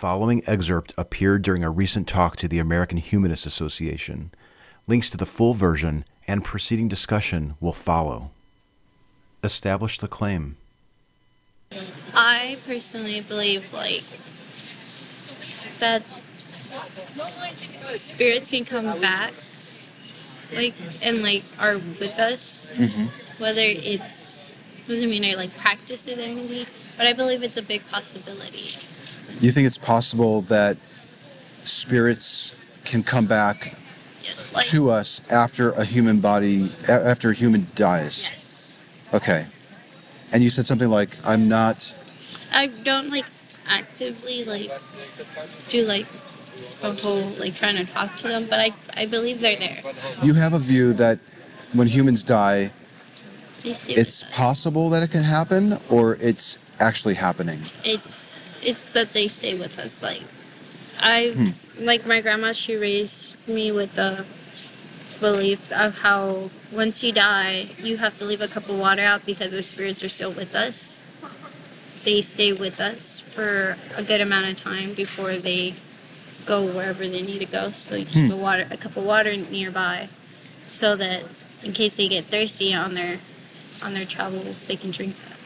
following excerpt appeared during a recent talk to the American Humanist Association. Links to the full version and preceding discussion will follow. Establish the claim. I personally believe like that spirits can come back like and like are with us mm-hmm. whether it's doesn't mean I like practice it or anything but I believe it's a big possibility You think it's possible that spirits can come back yes like to us after a human body, after a human dies? yes Okay. And you said something like, I'm not. I don't like actively like do like a whole like trying to talk to them but I I believe they're there You have a view that when humans die, it's possible that it can happen or it's actually happening. it's it's that they stay with us like i Hmm. like my grandma she raised me with the belief of how once you die you have to leave a cup of water out because our spirits are still with us. They stay with us for a good amount of time before they go wherever they need to go. So you keep a water a cup of water nearby so that in case they get thirsty on their on their travels they can drink that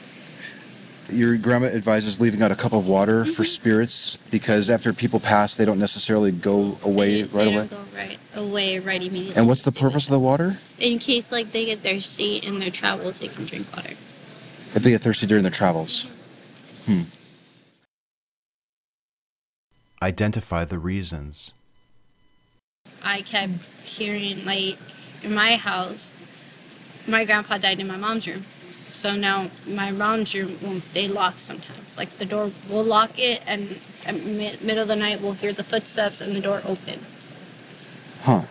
Your grandma advises leaving out a cup of water for spirits because after people pass, they don't necessarily go away They- right they away. don't go right away right immediately. And what's the purpose of the water? In case like they get thirsty in their travels, they can drink water. If they get thirsty during their travels. Hmm. Identify the reasons. I kept hearing like in my house, my grandpa died in my mom's room. So now my mom's room won't stay locked sometimes. Like the door, we'll lock it, and at mid- middle of the night we'll hear the footsteps and the door opens. Huh.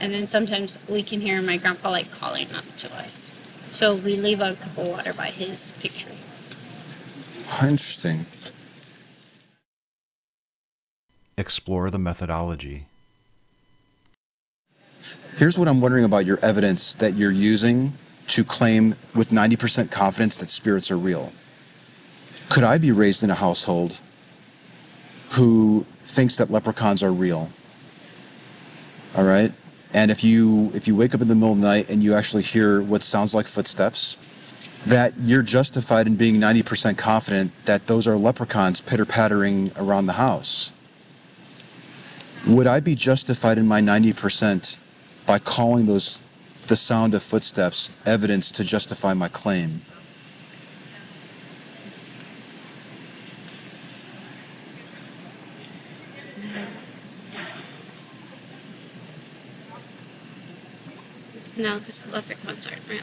And then sometimes we can hear my grandpa like calling up to us. So we leave a cup of water by his picture. Interesting. Explore the methodology. Here's what I'm wondering about your evidence that you're using to claim with 90% confidence that spirits are real. Could I be raised in a household who thinks that leprechauns are real? All right? And if you if you wake up in the middle of the night and you actually hear what sounds like footsteps, that you're justified in being 90% confident that those are leprechauns pitter-pattering around the house. Would I be justified in my 90% by calling those the sound of footsteps evidence to justify my claim? No, because the leprechauns aren't real.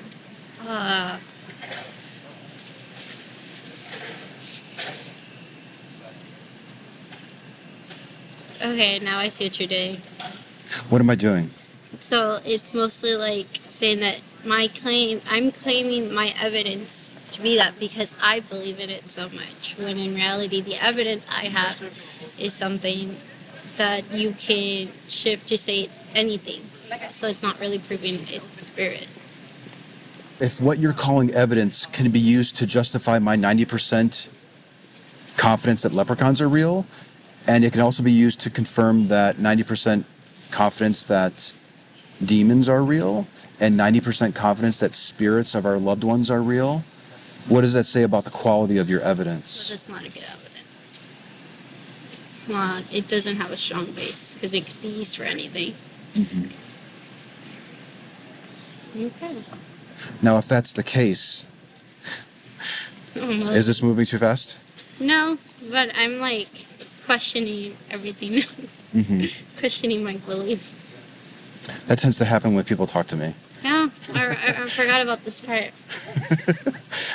Uh, okay, now I see what you're doing. What am I doing? So it's mostly like saying that my claim, I'm claiming my evidence to be that because I believe in it so much. When in reality, the evidence I have is something that you can shift to say it's anything. So it's not really proving it's spirit. If what you're calling evidence can be used to justify my 90% confidence that leprechauns are real, and it can also be used to confirm that 90% confidence that demons are real, and 90% confidence that spirits of our loved ones are real, what does that say about the quality of your evidence? that's not a good evidence. It's not, it doesn't have a strong base because it could be used for anything. Okay. Now, if that's the case, Almost. is this moving too fast? No, but I'm like questioning everything, hmm questioning my belief. That tends to happen when people talk to me. Yeah, I, I, I forgot about this part.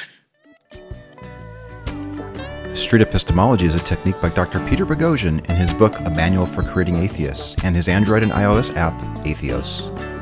Street epistemology is a technique by Dr. Peter Boghossian in his book A Manual for Creating Atheists and his Android and iOS app, Atheos.